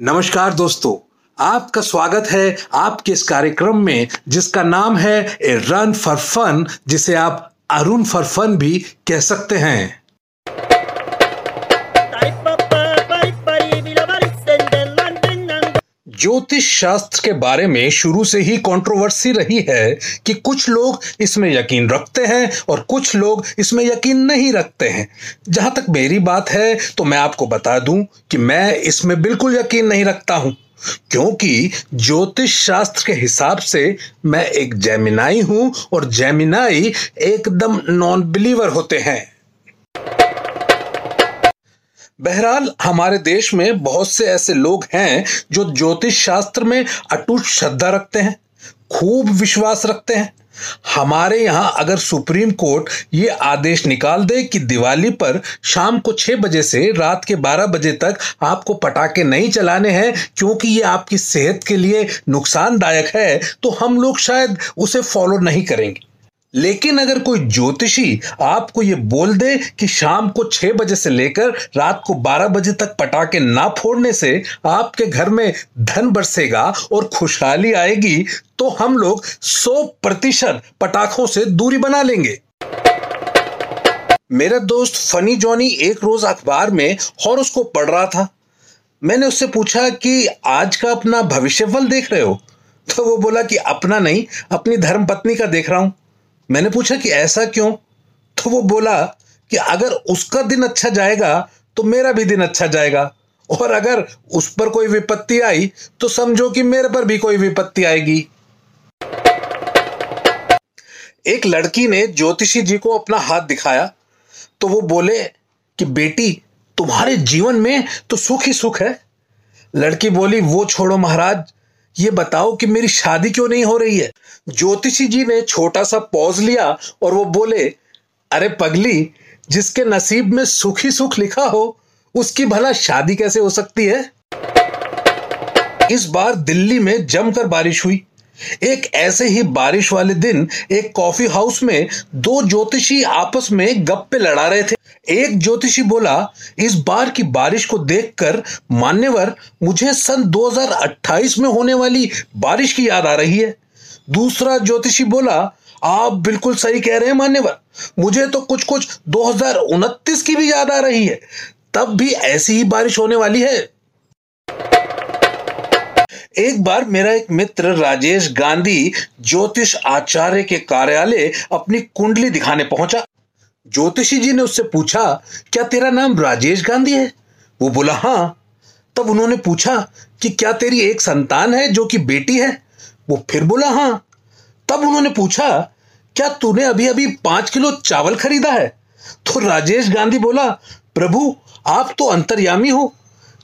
नमस्कार दोस्तों, आपका स्वागत है आपके इस कार्यक्रम में, जिसका नाम है ए रन फॉर फन, जिसे आप अरुण फॉर फन भी कह सकते हैं। ज्योतिष शास्त्र के बारे में शुरू से ही कंट्रोवर्सी रही है कि कुछ लोग इसमें यकीन रखते हैं और कुछ लोग इसमें यकीन नहीं रखते हैं। जहाँ तक मेरी बात है तो मैं आपको बता दूँ कि मैं इसमें बिल्कुल यकीन नहीं रखता हूँ, क्योंकि ज्योतिष शास्त्र के हिसाब से मैं एक जैमिनाई हूँ और जैमिनाई एकदम नॉन बिलीवर होते हैं। बहरहाल, हमारे देश में बहुत से ऐसे लोग हैं जो ज्योतिष शास्त्र में अटूट श्रद्धा रखते हैं, खूब विश्वास रखते हैं। हमारे यहाँ अगर सुप्रीम कोर्ट ये आदेश निकाल दे कि दिवाली पर शाम को छह बजे से रात के बारह बजे तक आपको पटाखे नहीं चलाने हैं, क्योंकि ये आपकी सेहत के लिए नुकसानदायक है तो हम लोग शायद उसे फॉलो नहीं करेंगे। लेकिन अगर कोई ज्योतिषी आपको ये बोल दे कि शाम को छह बजे से लेकर रात को बारह बजे तक पटाखे ना फोड़ने से आपके घर में धन बरसेगा और खुशहाली आएगी तो हम लोग सौ प्रतिशत पटाखों से दूरी बना लेंगे। मेरा दोस्त फनी जॉनी एक रोज अखबार में और उसको पढ़ रहा था। मैंने उससे पूछा कि आज का अपना भविष्यफल देख रहे हो? तो वो बोला कि अपना नहीं, अपनी धर्म पत्नी का देख रहा हूँ। मैंने पूछा कि ऐसा क्यों? तो वो बोला कि अगर उसका दिन अच्छा जाएगा तो मेरा भी दिन अच्छा जाएगा। और अगर उस पर कोई विपत्ति आई तो समझो कि मेरे पर भी कोई विपत्ति आएगी। एक लड़की ने ज्योतिषी जी को अपना हाथ दिखाया तो वो बोले कि बेटी, तुम्हारे जीवन में तो सुख ही सुख है। लड़की बोली, वो छोड़ो महाराज ये बताओ कि मेरी शादी क्यों नहीं हो रही है? ज्योतिषी जी ने छोटा सा पॉज लिया और वो बोले, अरे पगली, जिसके नसीब में सुखी सुख लिखा हो, उसकी भला शादी कैसे हो सकती है? इस बार दिल्ली में जमकर बारिश हुई। एक ऐसे ही बारिश वाले दिन एक कॉफ़ी हाउस में दो ज्योतिषी आपस में गप्पे लड़ा रहे थे। एक ज्योतिषी बोला, इस बार की बारिश को देखकर मान्यवर, मुझे सन 2028 में होने वाली बारिश की याद आ रही है। दूसरा ज्योतिषी बोला, आप बिल्कुल सही कह रहे हैं मान्यवर, मुझे तो कुछ कुछ दो हज़ार उनतीस की भी याद आ रही है। तब भी ऐसी ही बारिश होने वाली है। एक बार मेरा एक मित्र राजेश गांधी ज्योतिष आचार्य के कार्यालय अपनी कुंडली दिखाने पहुँचा। ज्योतिषी जी ने उससे पूछा, क्या तेरा नाम राजेश गांधी है? वो बोला हाँ। तब उन्होंने पूछा कि, क्या तेरी एक संतान है जो कि बेटी है? वो फिर बोला हाँ। तब उन्होंने पूछा, क्या तूने अभी अभी पाँच किलो चावल खरीदा है? तो राजेश गांधी बोला, प्रभु, आप तो अंतर्यामी हो।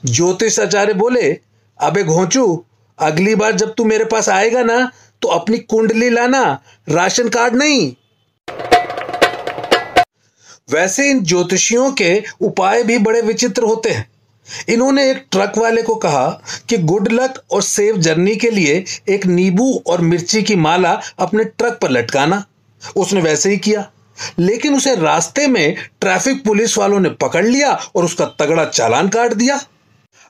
ज्योतिष आचार्य बोले, अबे घोंचू अगली बार जब तू मेरे पास आएगा ना तो अपनी कुंडली लाना, राशन कार्ड नहीं। वैसे इन ज्योतिषियों के उपाय भी बड़े विचित्र होते हैं। इन्होंने एक ट्रक वाले को कहा कि गुड लक और सेफ़ जर्नी के लिए एक नींबू और मिर्ची की माला अपने ट्रक पर लटकाना। उसने वैसे ही किया, लेकिन उसे रास्ते में ट्रैफ़िक पुलिस वालों ने पकड़ लिया और उसका तगड़ा चालान काट दिया।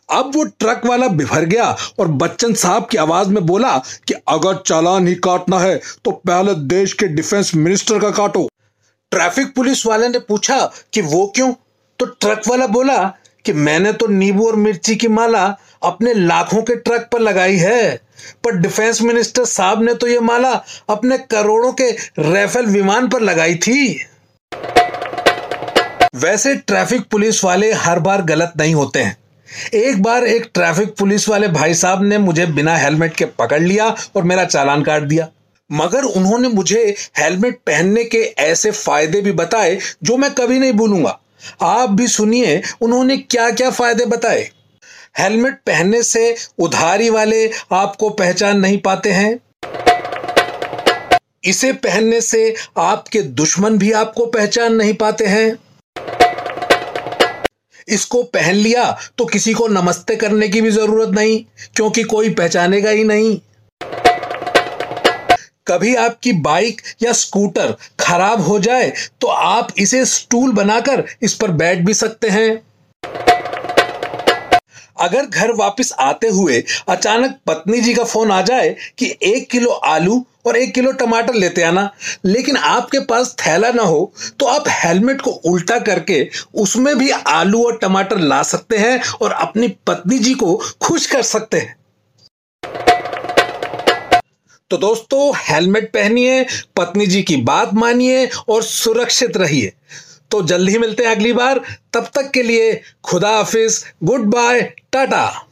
अब वो ट्रक वाला बिभर गया और बच्चन साहब की आवाज़ में बोला कि अगर चालान ही काटना है तो पहले देश के डिफेंस मिनिस्टर का काटो। ट्रैफ़िक पुलिस वाले ने पूछा कि वो क्यों? तो ट्रक वाला बोला कि मैंने तो नींबू और मिर्ची की माला अपने लाखों के ट्रक पर लगाई है, पर डिफेंस मिनिस्टर साहब ने तो ये माला अपने करोड़ों के राफेल विमान पर लगाई थी। वैसे ट्रैफ़िक पुलिस वाले हर बार गलत नहीं होते हैं। एक बार एक ट्रैफ़िक पुलिस वाले भाई साहब ने मुझे बिना हेलमेट के पकड़ लिया और मेरा चालान काट दिया। मगर उन्होंने मुझे हेलमेट पहनने के ऐसे फ़ायदे भी बताए जो मैं कभी नहीं भूलूँगा। आप भी सुनिए, उन्होंने क्या क्या फ़ायदे बताए? हेलमेट पहनने से उधारी वाले आपको पहचान नहीं पाते हैं? इसे पहनने से आपके दुश्मन भी आपको पहचान नहीं पाते हैं? इसको पहन लिया तो किसी को नमस्ते करने की भी ज़रूरत नहीं, क्योंकि कोई पहचानेगा ही नहीं। कभी आपकी बाइक या स्कूटर खराब हो जाए तो आप इसे स्टूल बनाकर इस पर बैठ भी सकते हैं। अगर घर वापस आते हुए अचानक पत्नी जी का फ़ोन आ जाए कि एक किलो आलू और एक किलो टमाटर लेते आना। लेकिन आपके पास थैला ना हो तो आप हेलमेट को उल्टा करके उसमें भी आलू और टमाटर ला सकते हैं और अपनी पत्नी जी को खुश कर सकते हैं। तो दोस्तों, हेलमेट पहनिए, पत्नी जी की बात मानिए और सुरक्षित रहिए। तो जल्द ही मिलते हैं अगली बार। तब तक के लिए खुदा हाफिज, गुड बाय, टाटा।